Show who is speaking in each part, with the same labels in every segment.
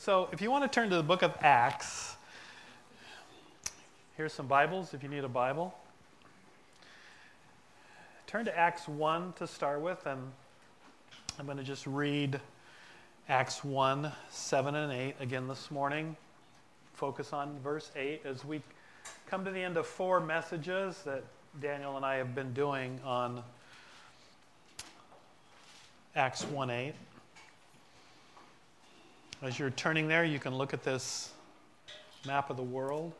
Speaker 1: So, if you want to turn to the book of Acts, here's some Bibles if you need a Bible. Turn to Acts 1 to start with, and I'm going to just read Acts 1 7 and 8 again this morning. Focus on verse 8 as we come to the end of four messages that Daniel and I have been doing on Acts 1 8. As you're turning there, you can look at this map of the world.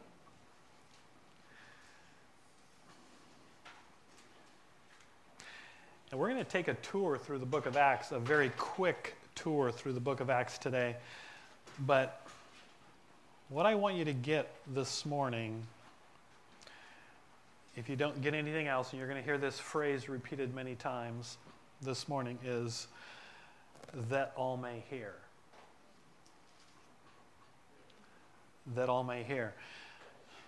Speaker 1: And we're going to take a tour through the book of Acts, a very quick tour through the book of Acts today. But what I want you to get this morning, if you don't get anything else, and you're going to hear this phrase repeated many times this morning, is that all may hear. That all may hear.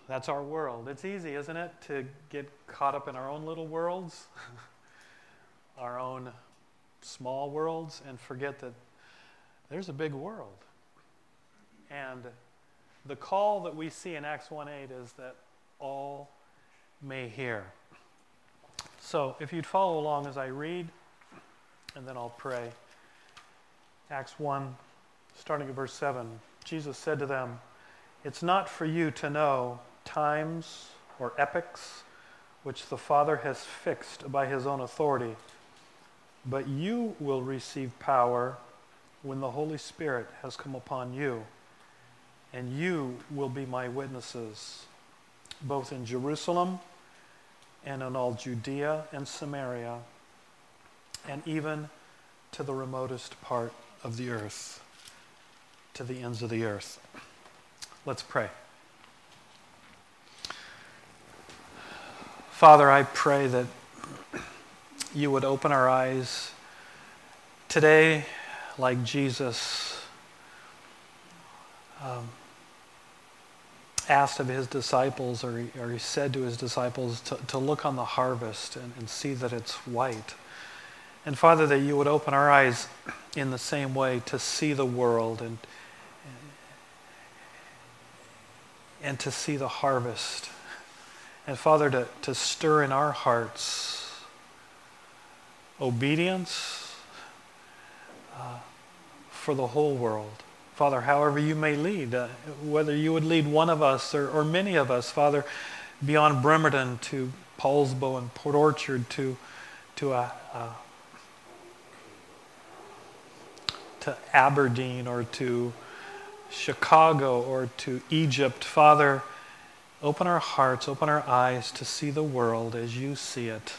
Speaker 1: That's our world. It's easy, isn't it, to get caught up in our own little worlds, our own small worlds, and forget that there's a big world. And the call that we see in Acts 1 8 is that all may hear. So if you'd follow along as I read, and then I'll pray. Acts 1, starting at verse 7, Jesus said to them, it's not for you to know times or epochs which the Father has fixed by his own authority, but you will receive power when the Holy Spirit has come upon you, and you will be my witnesses, both in Jerusalem and in all Judea and Samaria, and even to the remotest part of the earth, to the ends of the earth. Let's pray. Father, I pray that you would open our eyes today, like Jesus um, asked of his disciples, or he, or he, said to his disciples, to, to look on the harvest and, and see that it's white. And Father, that you would open our eyes in the same way to see the world and and to see the harvest. And Father, to, to stir in our hearts obedience uh, for the whole world. Father, however you may lead, uh, whether you would lead one of us or, or many of us, Father, beyond Bremerton to Poulsbo and Port Orchard to, to, uh, uh, to Aberdeen or to Chicago or to Egypt. Father, open our hearts, open our eyes to see the world as you see it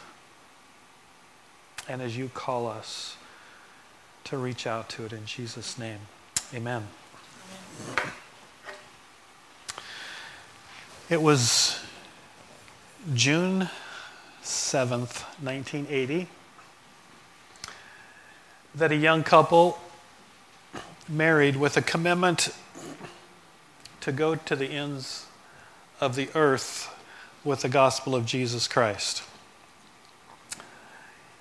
Speaker 1: and as you call us to reach out to it in Jesus' name. Amen. Amen. It was June 7th, 1980, that a young couple married with a commitment to go to the ends of the earth with the gospel of Jesus Christ.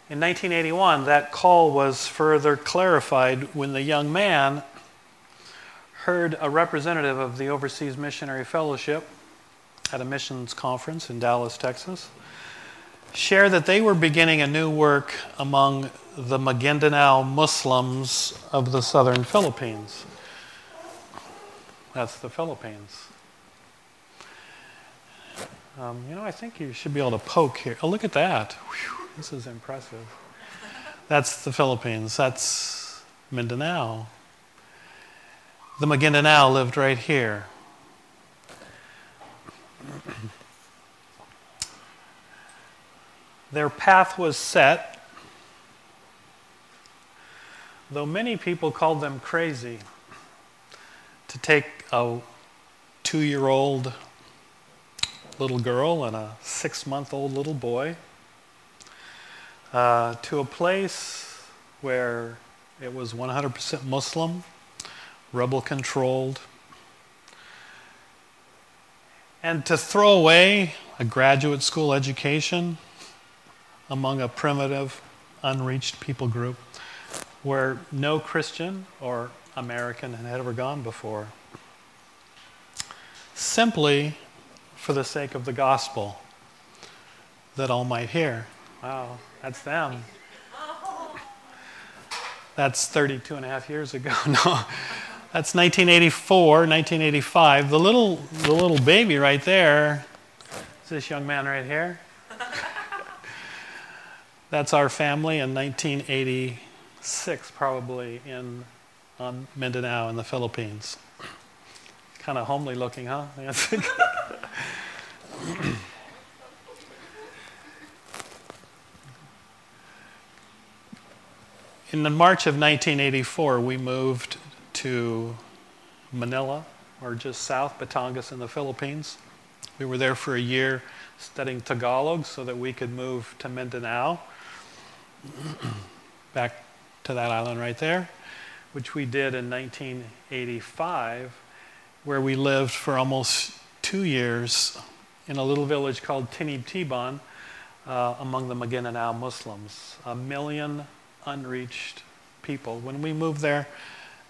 Speaker 1: In 1981, that call was further clarified when the young man heard a representative of the Overseas Missionary Fellowship at a missions conference in Dallas, Texas, share that they were beginning a new work among the Maguindanao Muslims of the southern Philippines. That's the Philippines. Um, you know, I think you should be able to poke here. Oh, look at that. Whew, this is impressive. That's the Philippines. That's Mindanao. The Maguindanao lived right here. Their path was set, though many people called them crazy to take a two year old little girl and a six month old little boy uh, to a place where it was 100% Muslim, rebel controlled, and to throw away a graduate school education among a primitive, unreached people group where no Christian or American had ever gone before. Simply for the sake of the gospel, that all might hear. Wow, that's them. That's 32 and a half years ago. No, that's 1984, 1985. The little, the little baby right there is this young man right here. that's our family in 1986, probably in on Mindanao in the Philippines. Kind of homely looking, huh? In the March of 1984, we moved to Manila, or just south, Batangas in the Philippines. We were there for a year studying Tagalog so that we could move to Mindanao, back to that island right there, which we did in 1985, where we lived for almost two years in a little village called Tinib Tiban uh, among the Maguindanao Muslims. A million unreached people. When we moved there,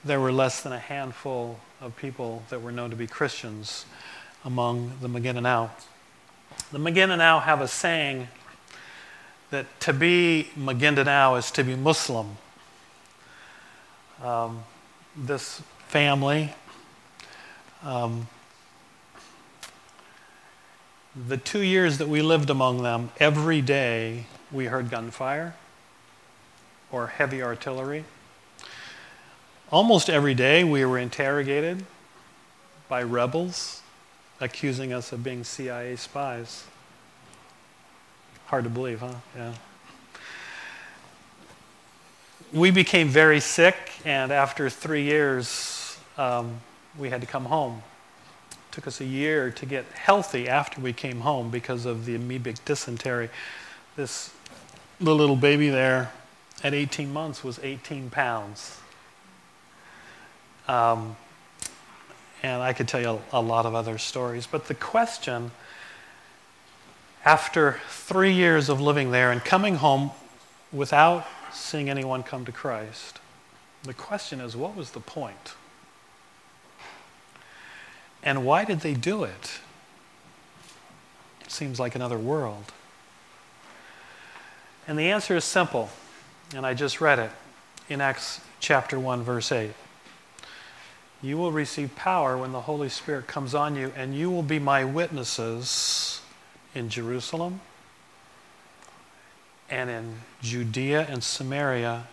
Speaker 1: there were less than a handful of people that were known to be Christians among the Maguindanao. The Maguindanao have a saying that to be Maguindanao is to be Muslim. Um, this family, um, the two years that we lived among them, every day we heard gunfire or heavy artillery. Almost every day we were interrogated by rebels accusing us of being CIA spies. Hard to believe, huh? Yeah. We became very sick, and after three years, um, we had to come home. It took us a year to get healthy after we came home because of the amoebic dysentery. This little baby there at 18 months was 18 pounds. Um, and I could tell you a, a lot of other stories. But the question, after three years of living there and coming home without seeing anyone come to Christ, the question is what was the point? And why did they do it? It seems like another world. And the answer is simple and I just read it in Acts chapter 1, verse 8. You will receive power when the Holy Spirit comes on you, and you will be my witnesses in Jerusalem and in Judea and Samaria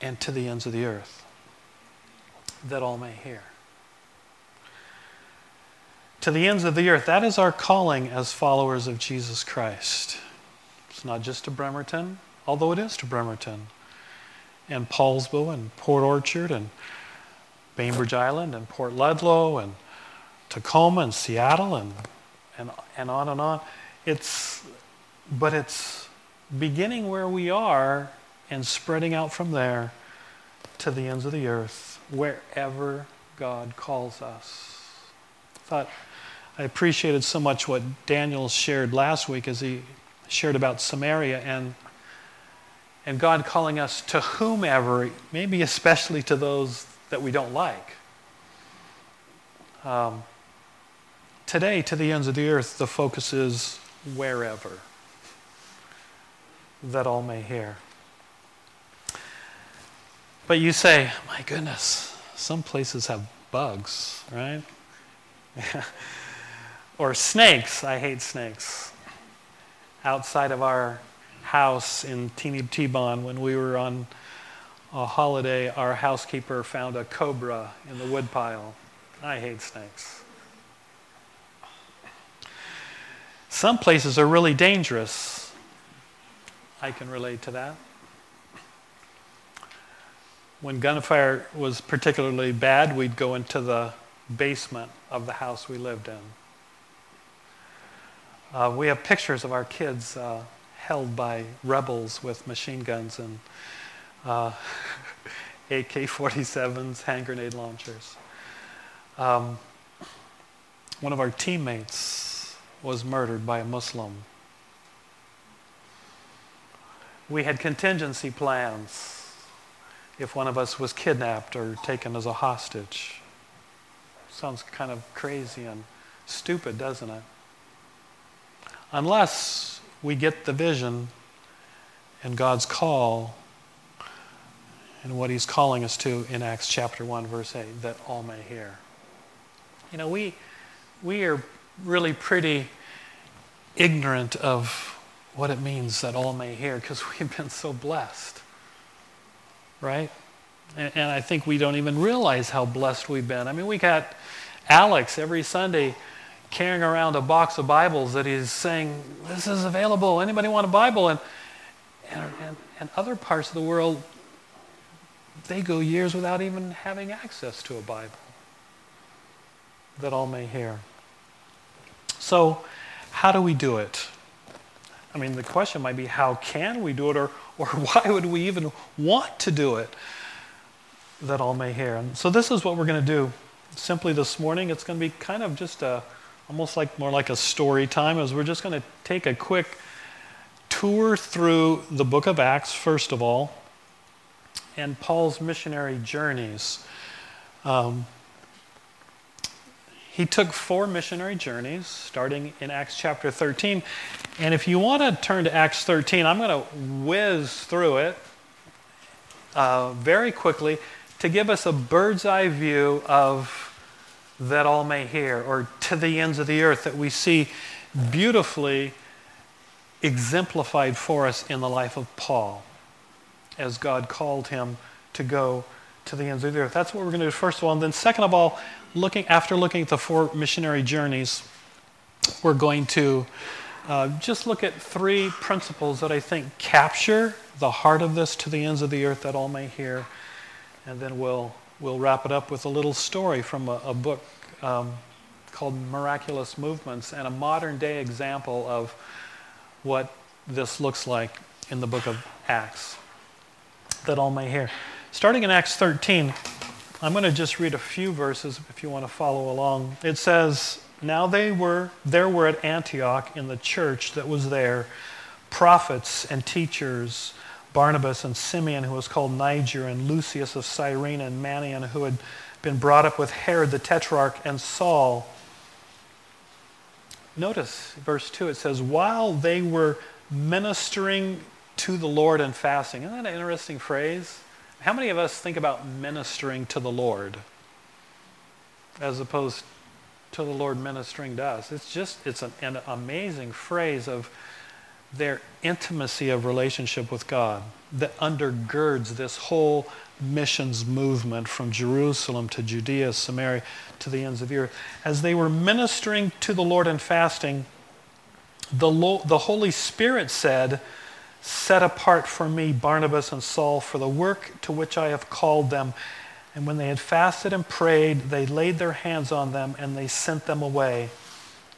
Speaker 1: and to the ends of the earth, that all may hear. To the ends of the earth, that is our calling as followers of Jesus Christ. It's not just to Bremerton, although it is to Bremerton and Poulsbo and Port Orchard and Bainbridge Island and Port Ludlow and Tacoma and Seattle and, and, and on and on. It's, but it's beginning where we are and spreading out from there to the ends of the earth, wherever God calls us. Thought I appreciated so much what Daniel shared last week as he shared about Samaria and and God calling us to whomever, maybe especially to those that we don't like. Um, today, to the ends of the earth, the focus is wherever, that all may hear. But you say, my goodness, some places have bugs, right? or snakes. I hate snakes. Outside of our house in Tinib Tiban when we were on a holiday, our housekeeper found a cobra in the woodpile. I hate snakes. Some places are really dangerous. I can relate to that. When gunfire was particularly bad, we'd go into the basement of the house we lived in. Uh, we have pictures of our kids uh, held by rebels with machine guns and uh, AK 47s, hand grenade launchers. Um, one of our teammates was murdered by a Muslim. We had contingency plans if one of us was kidnapped or taken as a hostage. Sounds kind of crazy and stupid, doesn't it? Unless we get the vision and God's call and what He's calling us to in Acts chapter 1, verse 8, that all may hear. You know, we, we are really pretty ignorant of what it means that all may hear because we've been so blessed. Right? And, and, I think we don't even realize how blessed we've been. I mean, we got Alex every Sunday carrying around a box of Bibles that he's saying, This is available. Anybody want a Bible? And, and, and, and other parts of the world, they go years without even having access to a Bible that all may hear. So, how do we do it? I mean, the question might be how can we do it, or, or why would we even want to do it that all may hear? And so, this is what we're going to do simply this morning. It's going to be kind of just a, almost like more like a story time, as we're just going to take a quick tour through the book of Acts, first of all, and Paul's missionary journeys. Um, he took four missionary journeys, starting in Acts chapter 13. And if you want to turn to Acts 13, I'm going to whiz through it uh, very quickly to give us a bird's eye view of that all may hear, or to the ends of the earth, that we see beautifully exemplified for us in the life of Paul as God called him to go to the ends of the earth. That's what we're going to do first of all. And then, second of all, looking after looking at the four missionary journeys, we're going to uh, just look at three principles that I think capture the heart of this to the ends of the earth that all may hear. And then we'll, we'll wrap it up with a little story from a, a book um, called Miraculous Movements and a modern day example of what this looks like in the book of Acts that all may hear. Starting in Acts 13, I'm going to just read a few verses if you want to follow along. It says, Now they were, there were at Antioch in the church that was there prophets and teachers, Barnabas and Simeon, who was called Niger, and Lucius of Cyrene, and Manaen, who had been brought up with Herod the Tetrarch, and Saul. Notice verse 2, it says, While they were ministering to the Lord and fasting. Isn't that an interesting phrase? How many of us think about ministering to the Lord as opposed to the Lord ministering to us? It's just, it's an, an amazing phrase of their intimacy of relationship with God that undergirds this whole missions movement from Jerusalem to Judea, Samaria, to the ends of the earth. As they were ministering to the Lord and fasting, the, Lo- the Holy Spirit said, Set apart for me Barnabas and Saul for the work to which I have called them. And when they had fasted and prayed, they laid their hands on them and they sent them away.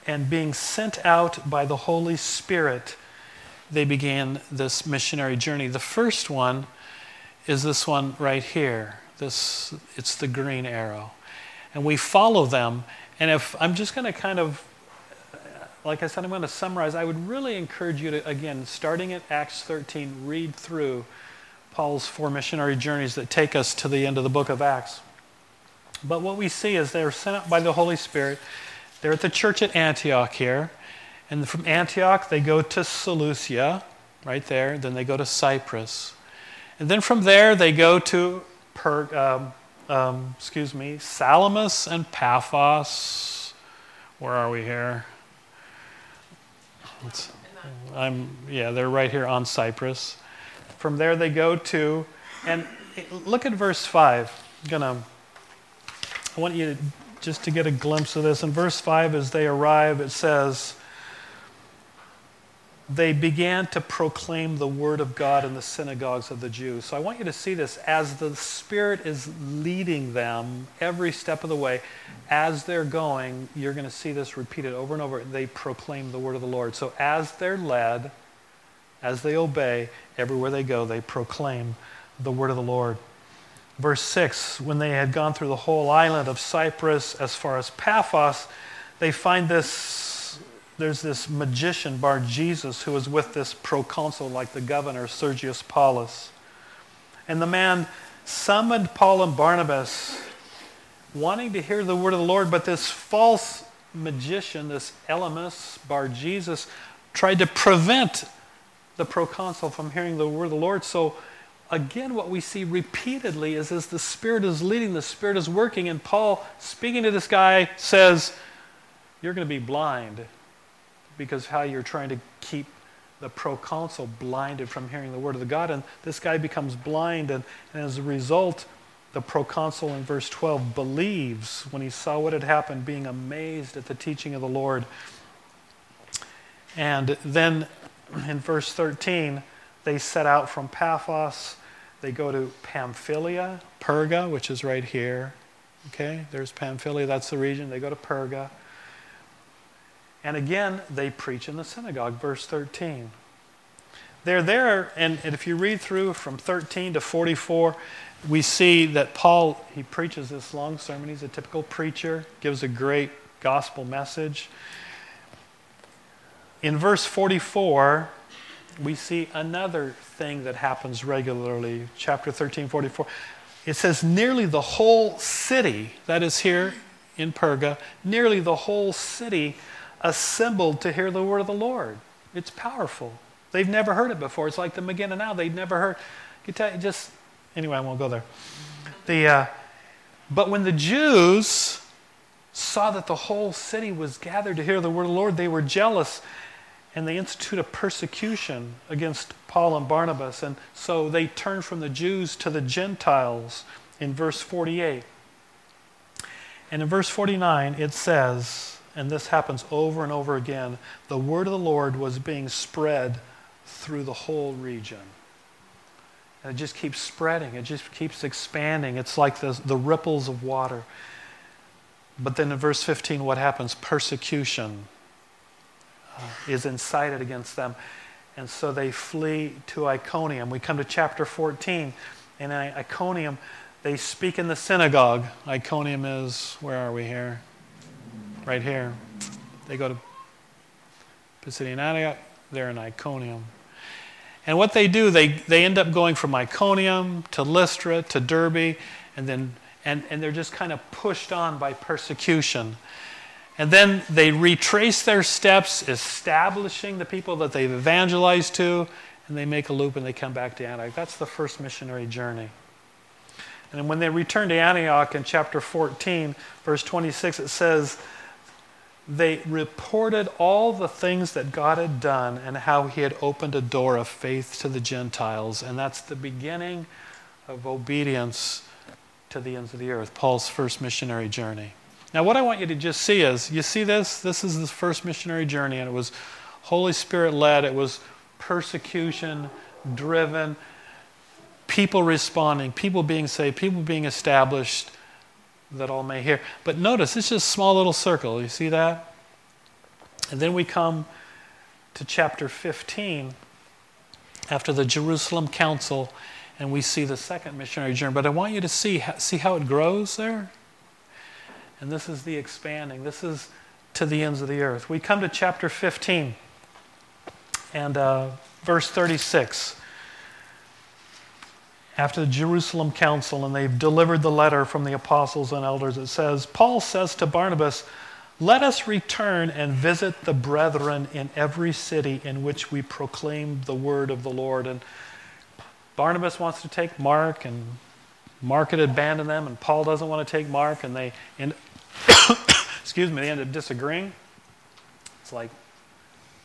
Speaker 1: And being sent out by the Holy Spirit, they began this missionary journey. The first one is this one right here. This it's the green arrow. And we follow them. And if I'm just going to kind of like I said, I'm going to summarize. I would really encourage you to, again, starting at Acts 13, read through Paul's four missionary journeys that take us to the end of the book of Acts. But what we see is they're sent out by the Holy Spirit. They're at the church at Antioch here. And from Antioch, they go to Seleucia, right there. Then they go to Cyprus. And then from there, they go to, per, um, um, excuse me, Salamis and Paphos. Where are we here? It's, I'm, yeah, they're right here on Cyprus. From there they go to, and look at verse 5. I'm gonna, I want you to, just to get a glimpse of this. In verse 5, as they arrive, it says, they began to proclaim the word of God in the synagogues of the Jews. So I want you to see this as the Spirit is leading them every step of the way. As they're going, you're going to see this repeated over and over. They proclaim the word of the Lord. So as they're led, as they obey, everywhere they go, they proclaim the word of the Lord. Verse 6 When they had gone through the whole island of Cyprus as far as Paphos, they find this there's this magician, Bar Jesus, who was with this proconsul, like the governor, Sergius Paulus. And the man summoned Paul and Barnabas, wanting to hear the word of the Lord, but this false magician, this Elymas, Bar Jesus, tried to prevent the proconsul from hearing the word of the Lord. So again, what we see repeatedly is as the Spirit is leading, the Spirit is working, and Paul, speaking to this guy, says, You're going to be blind because how you're trying to keep the proconsul blinded from hearing the word of the God. And this guy becomes blind, and, and as a result, the proconsul in verse 12 believes when he saw what had happened, being amazed at the teaching of the Lord. And then in verse 13, they set out from Paphos. They go to Pamphylia, Perga, which is right here. Okay, there's Pamphylia, that's the region. They go to Perga. And again, they preach in the synagogue, verse 13. They're there, and, and if you read through from 13 to 44, we see that Paul, he preaches this long sermon. He's a typical preacher, gives a great gospel message. In verse 44, we see another thing that happens regularly. Chapter 13, 44. It says, nearly the whole city, that is here in Perga, nearly the whole city assembled to hear the word of the Lord. It's powerful. They've never heard it before. It's like the Maguindanao. They've never heard. You tell, just anyway, I won't go there. The, uh, but when the Jews saw that the whole city was gathered to hear the word of the Lord, they were jealous and they institute a persecution against Paul and Barnabas. And so they turned from the Jews to the Gentiles in verse 48. And in verse 49, it says, and this happens over and over again the word of the Lord was being spread through the whole region. And it just keeps spreading, it just keeps expanding. It's like the, the ripples of water. But then in verse 15, what happens? Persecution uh, is incited against them. And so they flee to Iconium. We come to chapter 14. And in Iconium, they speak in the synagogue. Iconium is, where are we here? Right here. They go to Pisidian Antioch, they're in Iconium. And what they do, they, they end up going from Iconium to Lystra to Derbe, and then and, and they're just kind of pushed on by persecution. And then they retrace their steps, establishing the people that they've evangelized to, and they make a loop and they come back to Antioch. That's the first missionary journey. And when they return to Antioch in chapter 14, verse 26, it says, they reported all the things that God had done and how he had opened a door of faith to the Gentiles. And that's the beginning of obedience to the ends of the earth, Paul's first missionary journey. Now, what I want you to just see is you see this? This is the first missionary journey, and it was Holy Spirit led, it was persecution driven, people responding, people being saved, people being established that all may hear. But notice, it's just a small little circle. You see that? And then we come to chapter 15 after the Jerusalem Council, and we see the second missionary journey. But I want you to see, see how it grows there? And this is the expanding. This is to the ends of the earth. We come to chapter 15 and uh, verse 36 after the Jerusalem council and they've delivered the letter from the apostles and elders, it says, Paul says to Barnabas, Let us return and visit the brethren in every city in which we proclaim the word of the Lord. And Barnabas wants to take Mark, and Mark had abandoned them, and Paul doesn't want to take Mark, and they, end, excuse me, they end up disagreeing. It's like,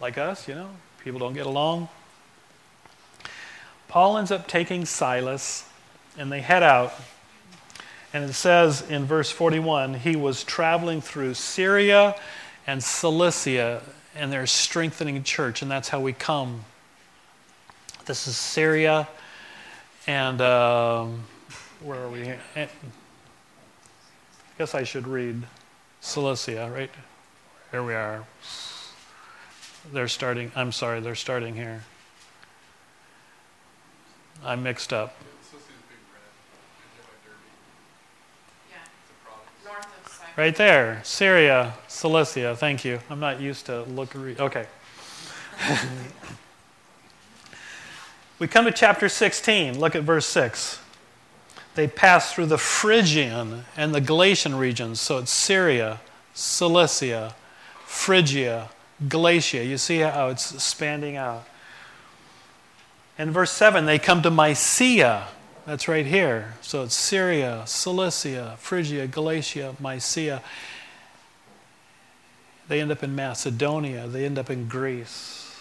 Speaker 1: like us, you know, people don't get along. Paul ends up taking Silas and they head out. And it says in verse 41 he was traveling through Syria and Cilicia, and they're strengthening church, and that's how we come. This is Syria, and um, where are we? I guess I should read Cilicia, right? Here we are. They're starting, I'm sorry, they're starting here. I'm mixed up. Right there, Syria, Cilicia. Thank you. I'm not used to look. Okay. we come to chapter 16. Look at verse 6. they passed through the Phrygian and the Galatian regions. So it's Syria, Cilicia, Phrygia, Galatia. You see how it's expanding out. In verse 7, they come to Mysia. That's right here. So it's Syria, Cilicia, Phrygia, Galatia, Mysia. They end up in Macedonia. They end up in Greece.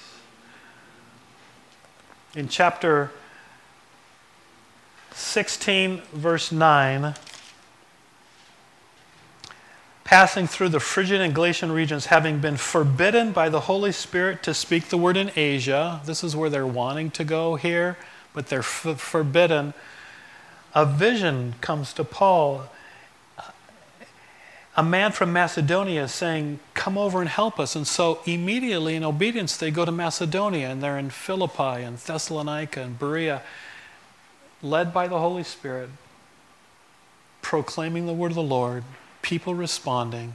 Speaker 1: In chapter 16, verse 9, passing through the Phrygian and Galatian regions, having been forbidden by the Holy Spirit to speak the word in Asia. This is where they're wanting to go here, but they're f- forbidden. A vision comes to Paul. A man from Macedonia saying, Come over and help us. And so, immediately in obedience, they go to Macedonia and they're in Philippi and Thessalonica and Berea, led by the Holy Spirit, proclaiming the word of the Lord people responding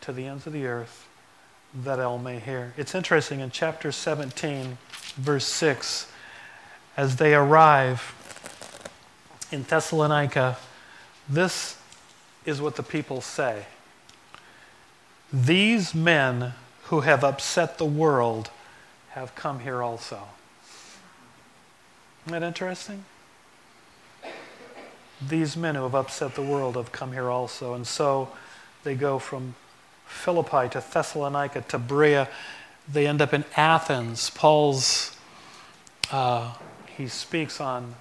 Speaker 1: to the ends of the earth that all may hear. It's interesting in chapter 17, verse 6, as they arrive in Thessalonica, this is what the people say These men who have upset the world have come here also. Isn't that interesting? These men who have upset the world have come here also. And so they go from Philippi to Thessalonica to Berea. They end up in Athens. Paul's, uh, he speaks on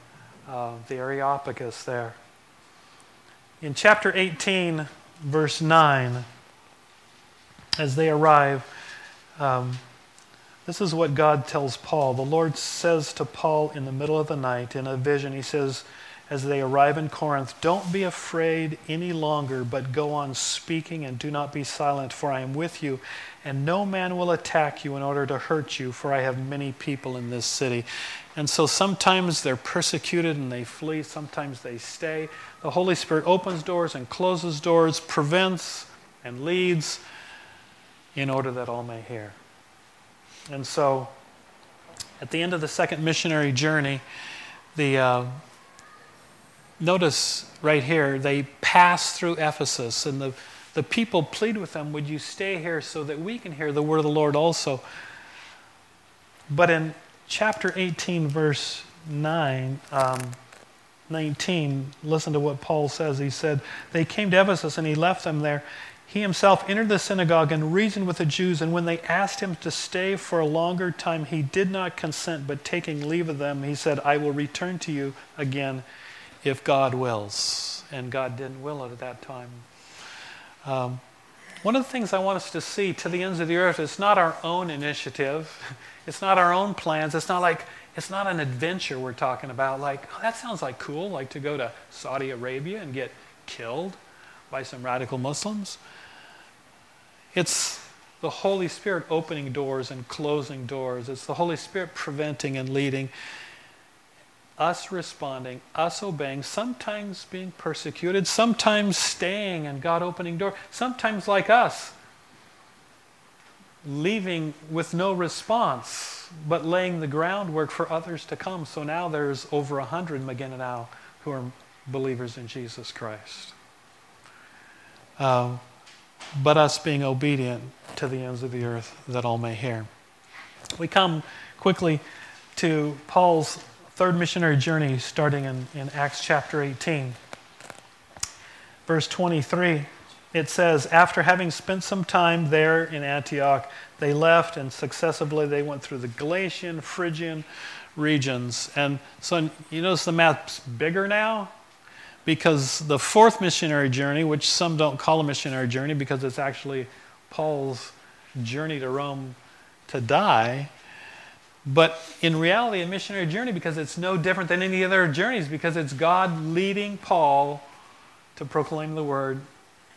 Speaker 1: uh, the Areopagus there. In chapter 18, verse 9, as they arrive, um, this is what God tells Paul. The Lord says to Paul in the middle of the night in a vision, He says, as they arrive in Corinth, Don't be afraid any longer, but go on speaking and do not be silent, for I am with you, and no man will attack you in order to hurt you, for I have many people in this city. And so sometimes they're persecuted and they flee, sometimes they stay. The Holy Spirit opens doors and closes doors, prevents and leads in order that all may hear. And so at the end of the second missionary journey, the. Uh, notice right here, they pass through Ephesus, and the, the people plead with them, Would you stay here so that we can hear the word of the Lord also? But in chapter 18, verse 9, um, 19, listen to what Paul says. He said, They came to Ephesus, and he left them there. He himself entered the synagogue and reasoned with the Jews, and when they asked him to stay for a longer time, he did not consent, but taking leave of them, he said, I will return to you again if God wills. And God didn't will it at that time. Um, one of the things I want us to see to the ends of the earth, it's not our own initiative. It's not our own plans. It's not like, it's not an adventure we're talking about. Like, oh, that sounds like cool, like to go to Saudi Arabia and get killed by some radical Muslims. It's the Holy Spirit opening doors and closing doors. It's the Holy Spirit preventing and leading us responding, us obeying, sometimes being persecuted, sometimes staying and God opening door, sometimes like us, leaving with no response, but laying the groundwork for others to come. So now there's over a hundred now who are believers in Jesus Christ. Uh, but us being obedient to the ends of the earth that all may hear. We come quickly to Paul's third missionary journey starting in, in Acts chapter 18. Verse 23, it says, After having spent some time there in Antioch, they left and successively they went through the Galatian, Phrygian regions. And so you notice the map's bigger now because the fourth missionary journey, which some don't call a missionary journey because it's actually Paul's journey to Rome to die, but in reality, a missionary journey, because it's no different than any other journeys, because it's God leading Paul to proclaim the word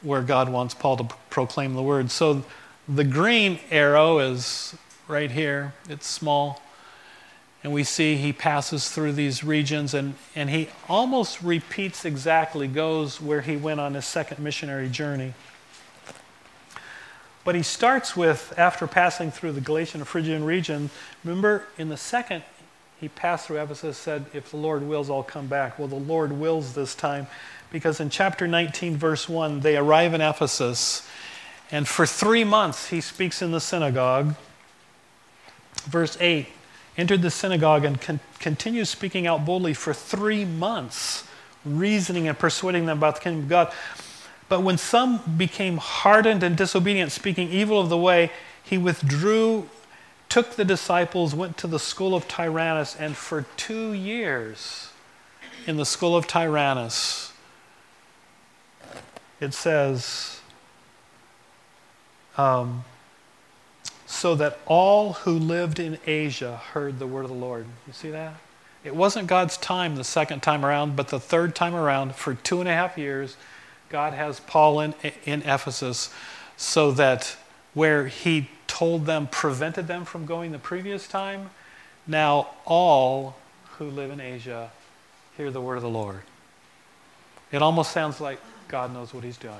Speaker 1: where God wants Paul to proclaim the word. So the green arrow is right here, it's small. And we see he passes through these regions and, and he almost repeats exactly, goes where he went on his second missionary journey. But he starts with, after passing through the Galatian and Phrygian region, remember in the second He passed through Ephesus, said, If the Lord wills, I'll come back. Well, the Lord wills this time because in chapter 19, verse 1, they arrive in Ephesus, and for three months he speaks in the synagogue. Verse 8 entered the synagogue and con- continues speaking out boldly for three months, reasoning and persuading them about the kingdom of God. But when some became hardened and disobedient, speaking evil of the way, he withdrew, took the disciples, went to the school of Tyrannus, and for two years in the school of Tyrannus, it says, um, so that all who lived in Asia heard the word of the Lord. You see that? It wasn't God's time the second time around, but the third time around, for two and a half years, God has Paul in, in Ephesus so that where he told them, prevented them from going the previous time, now all who live in Asia hear the word of the Lord. It almost sounds like God knows what he's doing.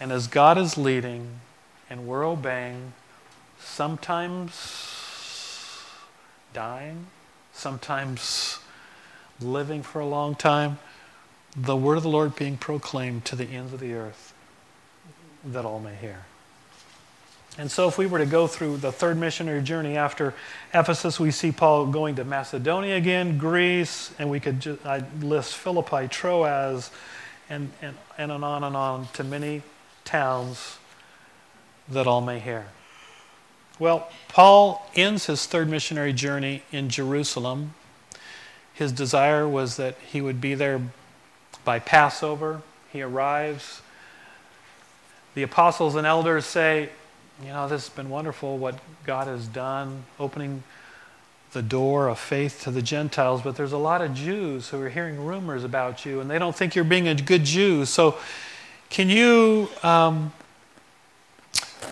Speaker 1: And as God is leading and we're obeying, sometimes dying, sometimes living for a long time, the word of the Lord being proclaimed to the ends of the earth that all may hear. And so, if we were to go through the third missionary journey after Ephesus, we see Paul going to Macedonia again, Greece, and we could just, list Philippi, Troas, and, and, and on and on to many towns that all may hear. Well, Paul ends his third missionary journey in Jerusalem. His desire was that he would be there by Passover. He arrives. The apostles and elders say, you know, this has been wonderful what God has done, opening the door of faith to the Gentiles, but there's a lot of Jews who are hearing rumors about you and they don't think you're being a good Jew. So, can you um,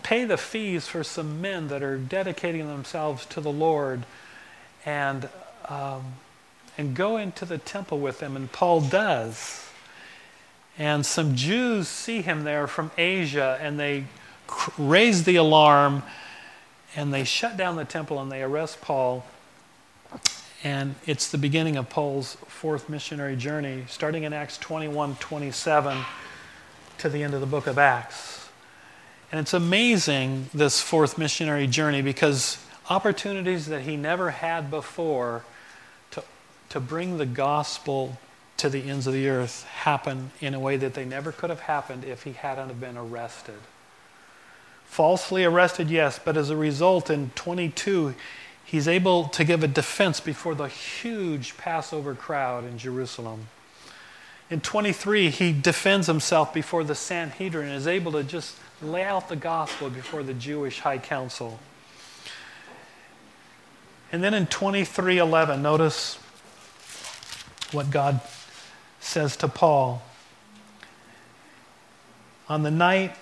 Speaker 1: pay the fees for some men that are dedicating themselves to the Lord and, um, and go into the temple with them? And Paul does. And some Jews see him there from Asia and they raise the alarm and they shut down the temple and they arrest Paul. And it's the beginning of Paul's fourth missionary journey, starting in Acts 21 27 to the end of the book of Acts. And it's amazing, this fourth missionary journey, because opportunities that he never had before to, to bring the gospel to the ends of the earth happen in a way that they never could have happened if he hadn't been arrested. Falsely arrested, yes, but as a result, in 22, he's able to give a defense before the huge Passover crowd in Jerusalem. In 23, he defends himself before the Sanhedrin and is able to just lay out the gospel before the Jewish high council. And then in 23:11, notice what God says to Paul. On the night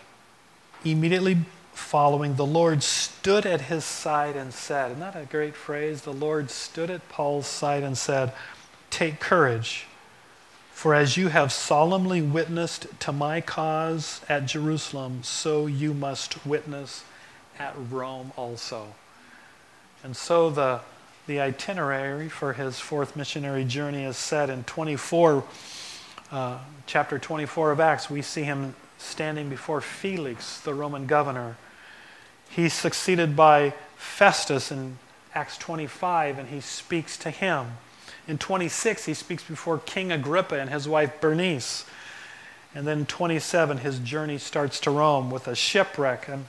Speaker 1: immediately following, the Lord stood at his side and said, Isn't that a great phrase? The Lord stood at Paul's side and said, Take courage, for as you have solemnly witnessed to my cause at Jerusalem, so you must witness at Rome also. And so the, the itinerary for his fourth missionary journey is set in 24, uh, chapter 24 of Acts. We see him standing before Felix, the Roman governor. He's succeeded by Festus in Acts 25, and he speaks to him. In 26, he speaks before King Agrippa and his wife Bernice. And then 27, his journey starts to Rome with a shipwreck. And,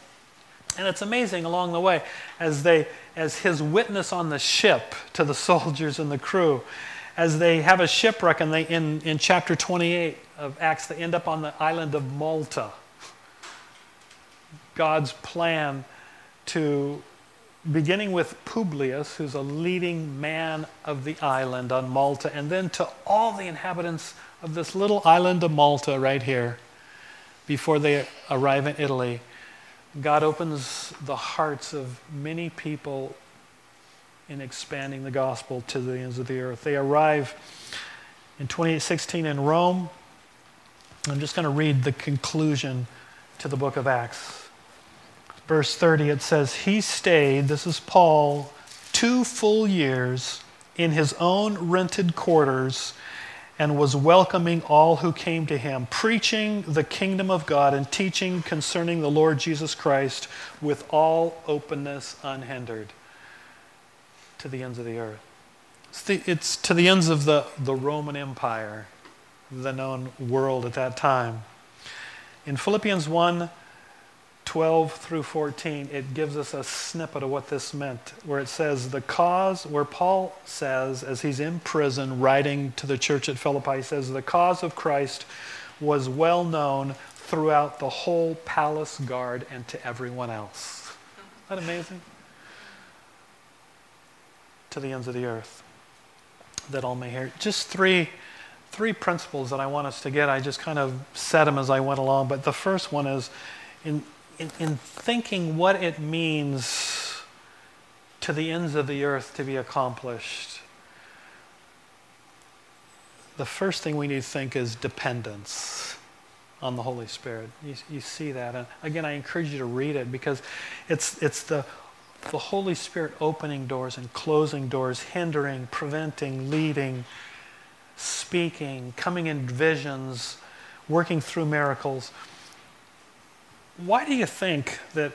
Speaker 1: and it's amazing along the way as, they, as his witness on the ship to the soldiers and the crew, as they have a shipwreck and they, in, in chapter 28 of Acts, they end up on the island of Malta. God's plan to beginning with Publius, who's a leading man of the island on Malta, and then to all the inhabitants of this little island of Malta right here before they arrive in Italy. God opens the hearts of many people in expanding the gospel to the ends of the earth. They arrive in 2816 in Rome. I'm just going to read the conclusion to the book of Acts verse 30, it says, He stayed, this is Paul, two full years in his own rented quarters and was welcoming all who came to him, preaching the kingdom of God and teaching concerning the Lord Jesus Christ with all openness unhindered to the ends of the earth. It's, the, it's to the ends of the, the Roman Empire, the known world at that time. In Philippians 1 12 through 14, it gives us a snippet of what this meant, where it says, the cause, where Paul says, as he's in prison writing to the church at Philippi, he says, the cause of Christ was well known throughout the whole palace guard and to everyone else. Isn't that amazing? To the ends of the earth, that all may hear. Just three, three principles that I want us to get. I just kind of said them as I went along, but the first one is in in, in thinking what it means to the ends of the earth to be accomplished, the first thing we need to think is dependence on the Holy Spirit. You, you see that. And again, I encourage you to read it because it's, it's the, the Holy Spirit opening doors and closing doors, hindering, preventing, leading, speaking, coming in visions, working through miracles. Why do you think that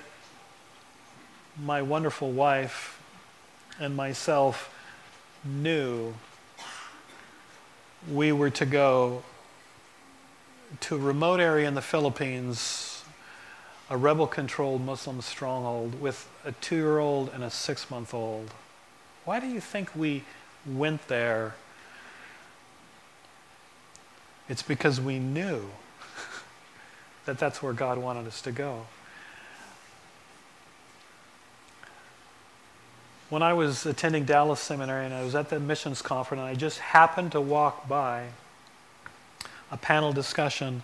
Speaker 1: my wonderful wife and myself knew we were to go to a remote area in the Philippines, a rebel controlled Muslim stronghold, with a two year old and a six month old? Why do you think we went there? It's because we knew that that's where God wanted us to go. When I was attending Dallas Seminary and I was at the missions conference, and I just happened to walk by a panel discussion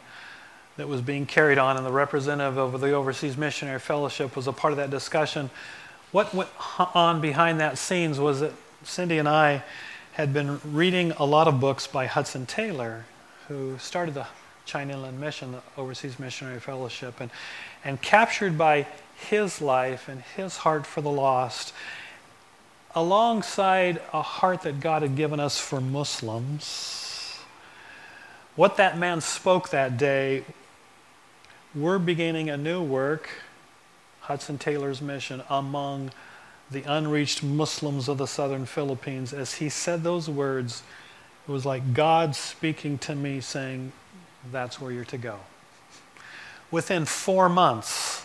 Speaker 1: that was being carried on, and the representative of the Overseas Missionary Fellowship was a part of that discussion. What went on behind that scenes was that Cindy and I had been reading a lot of books by Hudson Taylor, who started the China Inland Mission, the Overseas Missionary Fellowship, and, and captured by his life and his heart for the lost, alongside a heart that God had given us for Muslims. What that man spoke that day, we're beginning a new work, Hudson Taylor's mission, among the unreached Muslims of the southern Philippines. As he said those words, it was like God speaking to me saying, that's where you're to go. Within four months,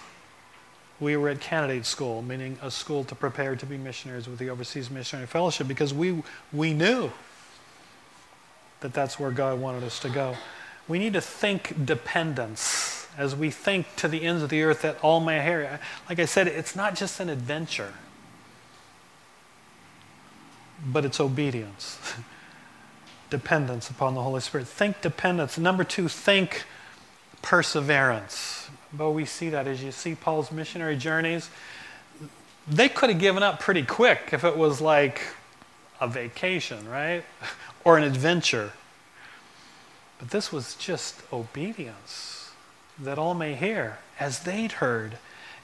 Speaker 1: we were at candidate school, meaning a school to prepare to be missionaries with the Overseas Missionary Fellowship, because we, we knew that that's where God wanted us to go. We need to think dependence as we think to the ends of the earth that all may hear. Like I said, it's not just an adventure, but it's obedience. dependence upon the Holy Spirit. Think dependence. Number two, think perseverance. But we see that as you see Paul's missionary journeys. They could have given up pretty quick if it was like a vacation, right? or an adventure. But this was just obedience that all may hear, as they'd heard,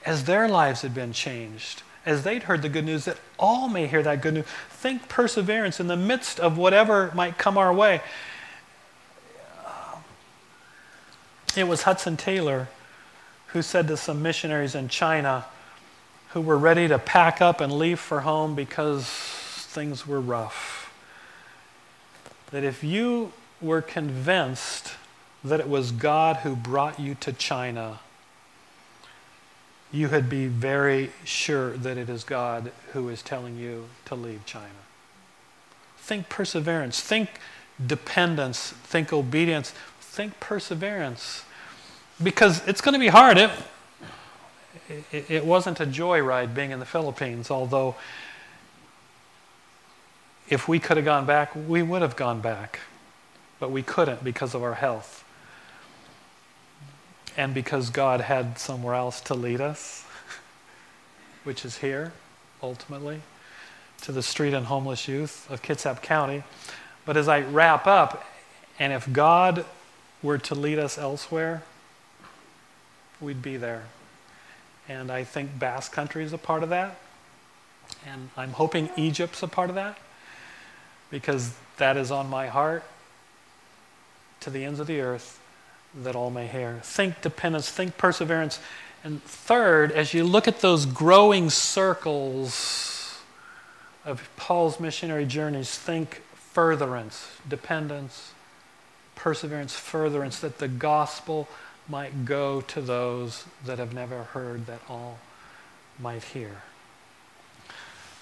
Speaker 1: as their lives had been changed as they'd heard the good news, that all may hear that good news. Think perseverance in the midst of whatever might come our way. It was Hudson Taylor who said to some missionaries in China who were ready to pack up and leave for home because things were rough that if you were convinced that it was God who brought you to China, you had be very sure that it is God who is telling you to leave China. Think perseverance, think dependence, think obedience, think perseverance. Because it's going to be hard. It, it, it wasn't a joyride being in the Philippines, although if we could have gone back, we would have gone back. But we couldn't because of our health and because God had somewhere else to lead us, which is here, ultimately, to the street and homeless youth of Kitsap County. But as I wrap up, and if God were to lead us elsewhere, we'd be there. And I think Basque Country is a part of that. And I'm hoping Egypt's a part of that because that is on my heart to the ends of the earth that all may hear. Think dependence, think perseverance. And third, as you look at those growing circles of Paul's missionary journeys, think furtherance, dependence, perseverance, furtherance, that the gospel might go to those that have never heard, that all might hear.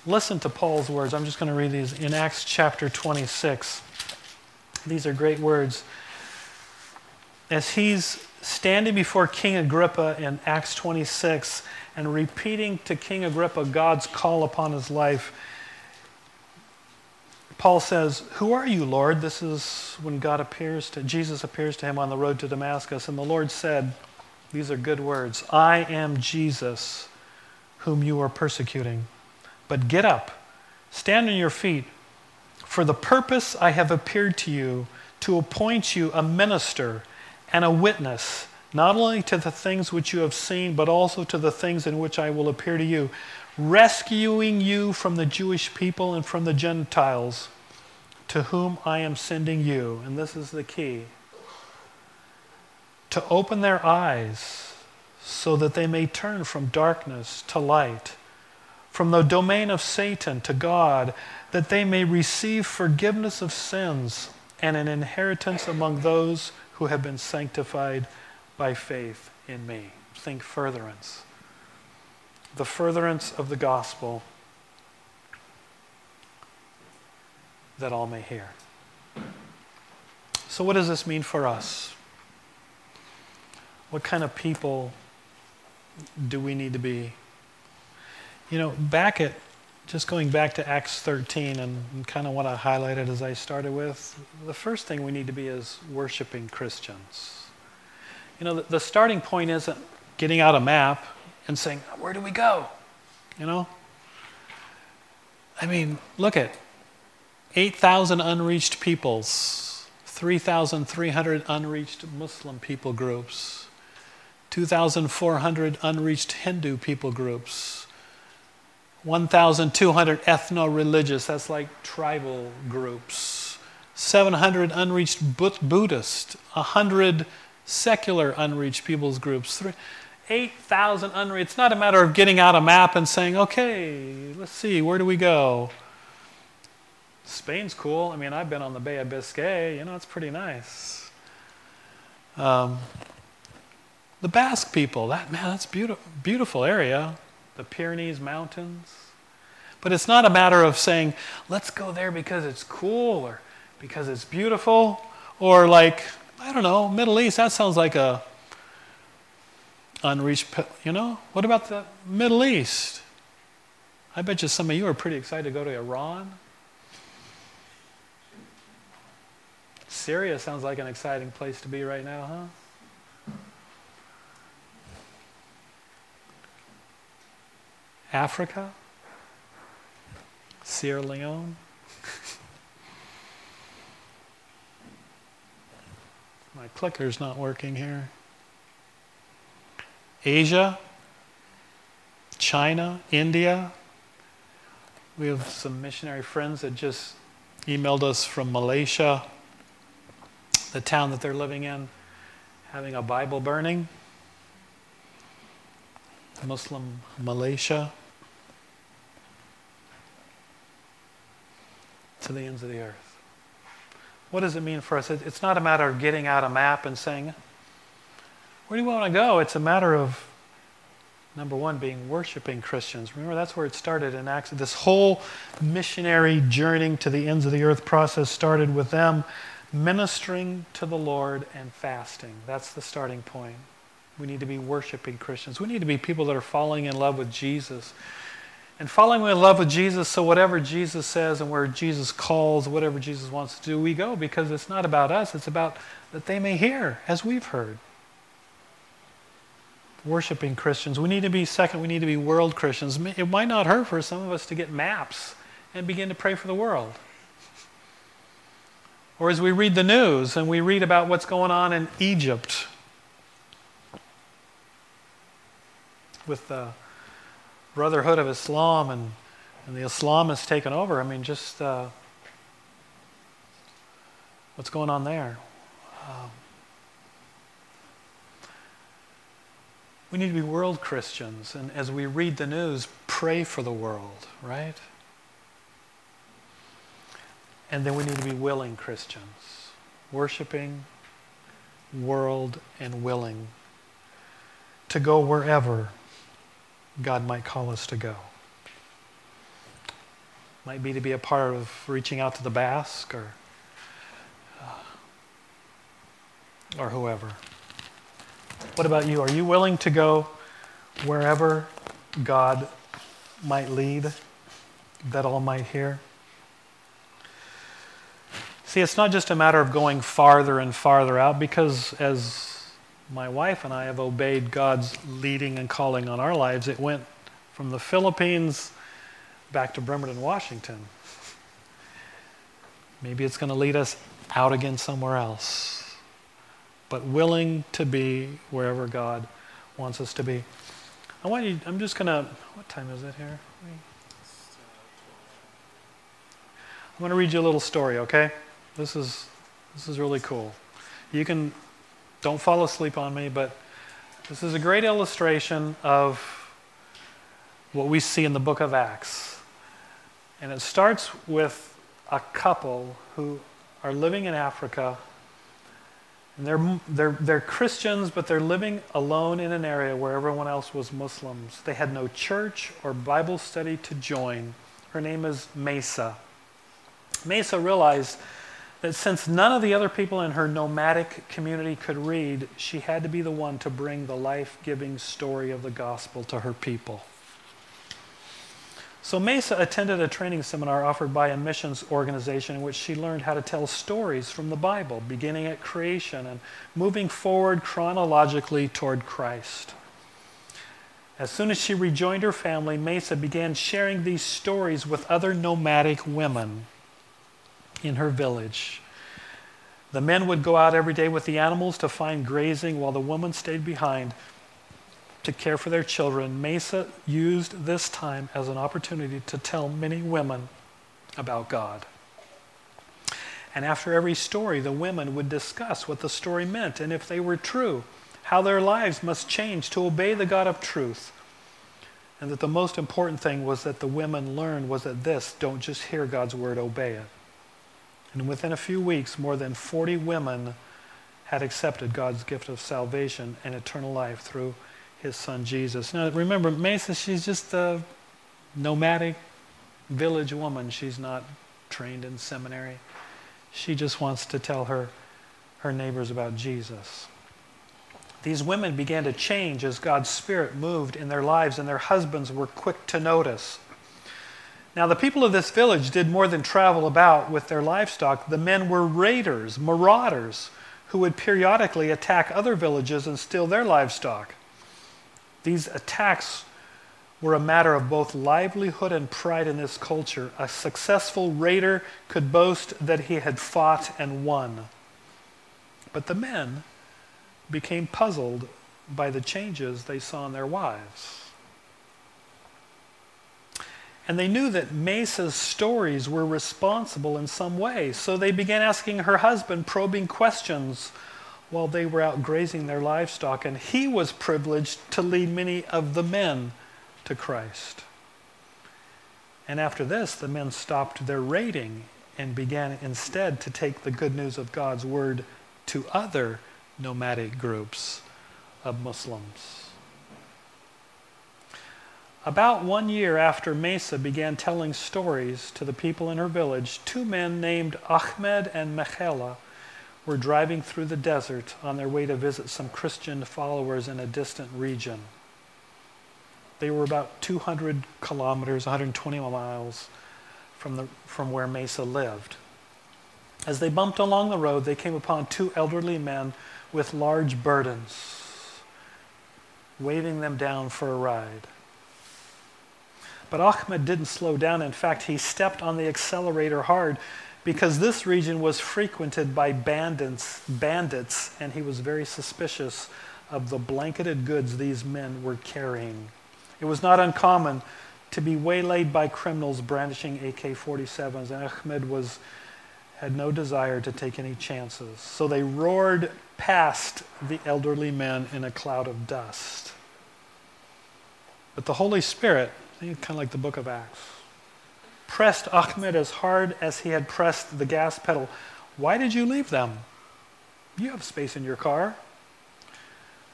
Speaker 1: Listen to Paul's words. I'm just going to read these in Acts chapter 26. These are great words. As he's standing before King Agrippa in Acts 26 and repeating to King Agrippa God's call upon his life, Paul says, Who are you, Lord? This is when God appears to, Jesus appears to him on the road to Damascus. And the Lord said, These are good words I am Jesus, whom you are persecuting. But get up, stand on your feet. For the purpose I have appeared to you, to appoint you a minister and a witness, not only to the things which you have seen, but also to the things in which I will appear to you, rescuing you from the Jewish people and from the Gentiles, to whom I am sending you. And this is the key to open their eyes so that they may turn from darkness to light from the domain of Satan to God, that they may receive forgiveness of sins and an inheritance among those who have been sanctified by faith in me. Think furtherance. The furtherance of the gospel that all may hear. So, what does this mean for us? What kind of people do we need to be? You know, back at just going back to Acts 13 and, and kind of what I highlighted as I started with, the first thing we need to be is worshiping Christians. You know, the, the starting point isn't getting out a map and saying, where do we go? You know? I mean, look at 8,000 unreached peoples, 3,300 unreached Muslim people groups, 2,400 unreached Hindu people groups, 1,200 ethno religious, that's like tribal groups, 700 unreached Buddhist, 100 secular unreached people's groups, 8,000 unreached. It's not a matter of getting out a map and saying, okay, let's see, where do we go? Spain's cool. I mean, I've been on the Bay of Biscay, you know, it's pretty nice. Um, the Basque people, that man, that's beautiful, beautiful area the Pyrenees Mountains. But it's not a matter of saying, let's go there because it's cool or because it's beautiful or like, I don't know, Middle East, that sounds like a unreached, you know? What about the Middle East? I bet you some of you are pretty excited to go to Iran. Syria sounds like an exciting place to be right now, huh? Africa, Sierra Leone. My clicker's not working here. Asia, China, India. We have some missionary friends that just emailed us from Malaysia, the town that they're living in, having a Bible burning. Muslim Malaysia. To the ends of the earth. What does it mean for us? It's not a matter of getting out a map and saying, where do you want to go? It's a matter of, number one, being worshiping Christians. Remember, that's where it started in Acts. This whole missionary journeying to the ends of the earth process started with them ministering to the Lord and fasting. That's the starting point. We need to be worshiping Christians. We need to be people that are falling in love with Jesus and following in love with Jesus, so whatever Jesus says and where Jesus calls, whatever Jesus wants to do, we go because it's not about us, it's about that they may hear as we've heard. Worshipping Christians. We need to be, second, we need to be world Christians. It might not hurt for some of us to get maps and begin to pray for the world. Or as we read the news and we read about what's going on in Egypt with the Brotherhood of Islam and and the Islam has taken over. I mean, just uh, what's going on there? Um, we need to be world Christians, and as we read the news, pray for the world, right? And then we need to be willing Christians, worshiping, world, and willing to go wherever God might call us to go. Might be to be a part of reaching out to the Basque or, uh, or whoever. What about you? Are you willing to go wherever God might lead, that all might hear? See, it's not just a matter of going farther and farther out, because as my wife and I have obeyed God's leading and calling on our lives, it went from the Philippines back to Bremerton, Washington. Maybe it's going to lead us out again somewhere else. But willing to be wherever God wants us to be. I want you, I'm just going to, what time is it here? I'm going to read you a little story, okay? This is, this is really cool. You can don't fall asleep on me, but this is a great illustration of what we see in the book of Acts. And it starts with a couple who are living in Africa. And they're, they're, they're Christians, but they're living alone in an area where everyone else was Muslims. They had no church or Bible study to join. Her name is Mesa. Mesa realized that since none of the other people in her nomadic community could read, she had to be the one to bring the life giving story of the gospel to her people. So Mesa attended a training seminar offered by a missions organization in which she learned how to tell stories from the Bible, beginning at creation and moving forward chronologically toward Christ. As soon as she rejoined her family, Mesa began sharing these stories with other nomadic women in her village. The men would go out every day with the animals to find grazing while the women stayed behind to care for their children. Mesa used this time as an opportunity to tell many women about God. And after every story, the women would discuss what the story meant and if they were true, how their lives must change to obey the God of truth. And that the most important thing was that the women learned was that this don't just hear God's word, obey it. And within a few weeks, more than 40 women had accepted God's gift of salvation and eternal life through his son Jesus. Now remember, Mesa, she's just a nomadic village woman. She's not trained in seminary. She just wants to tell her, her neighbors about Jesus. These women began to change as God's Spirit moved in their lives, and their husbands were quick to notice. Now, the people of this village did more than travel about with their livestock. The men were raiders, marauders, who would periodically attack other villages and steal their livestock. These attacks were a matter of both livelihood and pride in this culture. A successful raider could boast that he had fought and won. But the men became puzzled by the changes they saw in their wives. And they knew that Mesa's stories were responsible in some way. So they began asking her husband probing questions while they were out grazing their livestock. And he was privileged to lead many of the men to Christ. And after this, the men stopped their raiding and began instead to take the good news of God's word to other nomadic groups of Muslims. About one year after Mesa began telling stories to the people in her village, two men named Ahmed and Michaela were driving through the desert on their way to visit some Christian followers in a distant region. They were about 200 kilometers, 120 miles from, the, from where Mesa lived. As they bumped along the road, they came upon two elderly men with large burdens, waving them down for a ride. But Ahmed didn't slow down. In fact, he stepped on the accelerator hard because this region was frequented by bandits, bandits, and he was very suspicious of the blanketed goods these men were carrying. It was not uncommon to be waylaid by criminals brandishing AK 47s, and Ahmed was, had no desire to take any chances. So they roared past the elderly men in a cloud of dust. But the Holy Spirit, kind of like the book of Acts, pressed Ahmed as hard as he had pressed the gas pedal. Why did you leave them? You have space in your car.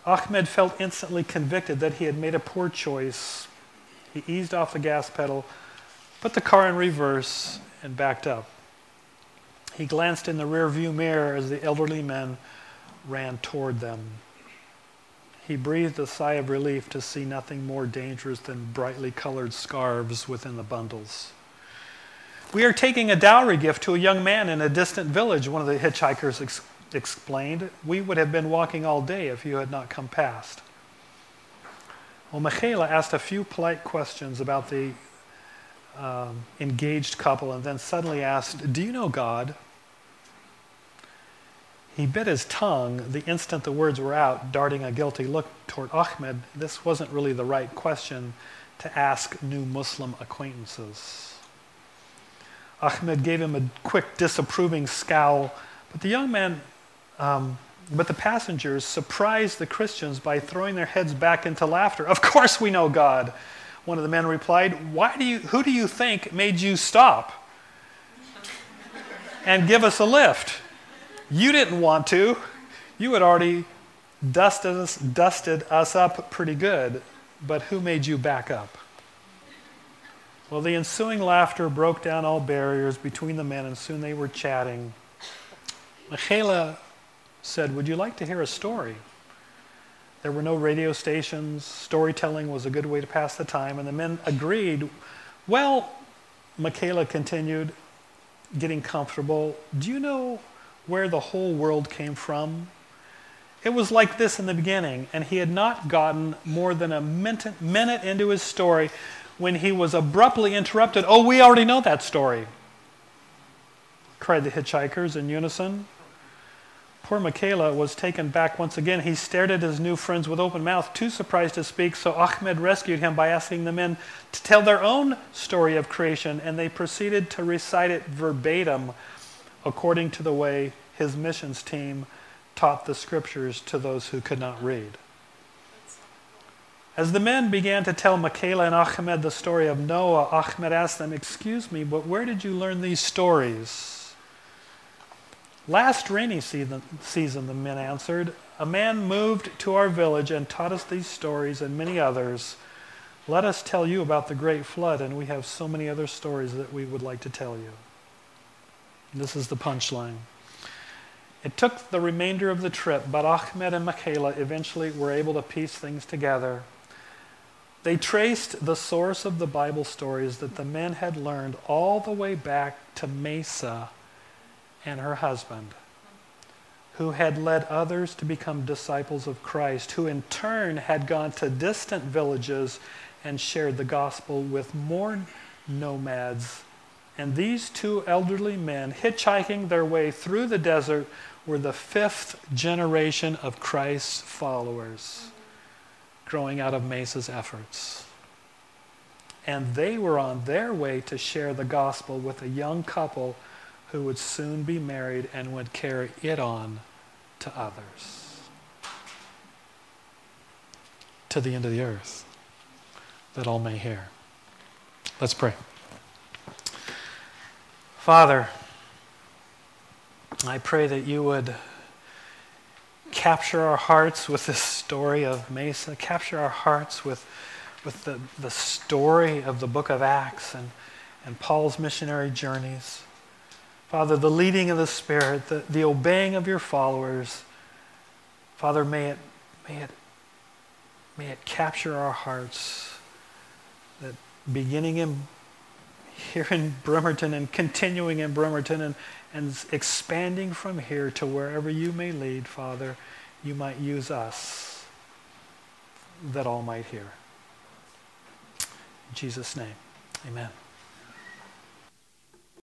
Speaker 1: Ahmed felt instantly convicted that he had made a poor choice. He eased off the gas pedal, put the car in reverse, and backed up. He glanced in the rearview mirror as the elderly men ran toward them. He breathed a sigh of relief to see nothing more dangerous than brightly colored scarves within the bundles. We are taking a dowry gift to a young man in a distant village, one of the hitchhikers ex- explained. We would have been walking all day if you had not come past. Well, Michaela asked a few polite questions about the um, engaged couple and then suddenly asked, Do you know God? He bit his tongue the instant the words were out, darting a guilty look toward Ahmed. This wasn't really the right question to ask new Muslim acquaintances. Ahmed gave him a quick, disapproving scowl, but the young man, um, but the passengers surprised the Christians by throwing their heads back into laughter. Of course we know God. One of the men replied, Why do you, Who do you think made you stop and give us a lift? You didn't want to. You had already dusted us, dusted us up pretty good, but who made you back up? Well, the ensuing laughter broke down all barriers between the men, and soon they were chatting. Michaela said, Would you like to hear a story? There were no radio stations. Storytelling was a good way to pass the time, and the men agreed. Well, Michaela continued, getting comfortable. Do you know where the whole world came from? It was like this in the beginning, and he had not gotten more than a minute into his story when he was abruptly interrupted. Oh, we already know that story, cried the hitchhikers in unison. Poor Michaela was taken back once again. He stared at his new friends with open mouth, too surprised to speak, so Ahmed rescued him by asking the men to tell their own story of creation, and they proceeded to recite it verbatim according to the way his missions team taught the scriptures to those who could not read. As the men began to tell Michaela and Ahmed the story of Noah, Ahmed asked them, Excuse me, but where did you learn these stories? Last rainy season, season, the men answered, a man moved to our village and taught us these stories and many others. Let us tell you about the great flood, and we have so many other stories that we would like to tell you. This is the punchline. It took the remainder of the trip, but Ahmed and Michaela eventually were able to piece things together. They traced the source of the Bible stories that the men had learned all the way back to Mesa and her husband, who had led others to become disciples of Christ, who in turn had gone to distant villages and shared the gospel with more nomads and these two elderly men, hitchhiking their way through the desert, were the fifth generation of Christ's followers growing out of Mesa's efforts. And they were on their way to share the gospel with a young couple who would soon be married and would carry it on to others. To the end of the earth, that all may hear. Let's pray. Father, I pray that you would capture our hearts with this story of Mesa, capture our hearts with, with the, the story of the book of Acts and, and Paul's missionary journeys. Father, the leading of the Spirit, the, the obeying of your followers. Father, may it, may, it, may it capture our hearts that beginning in here in Bremerton and continuing in Bremerton and, and expanding from here to wherever you may lead, Father, you might use us that all might hear. In Jesus' name, amen.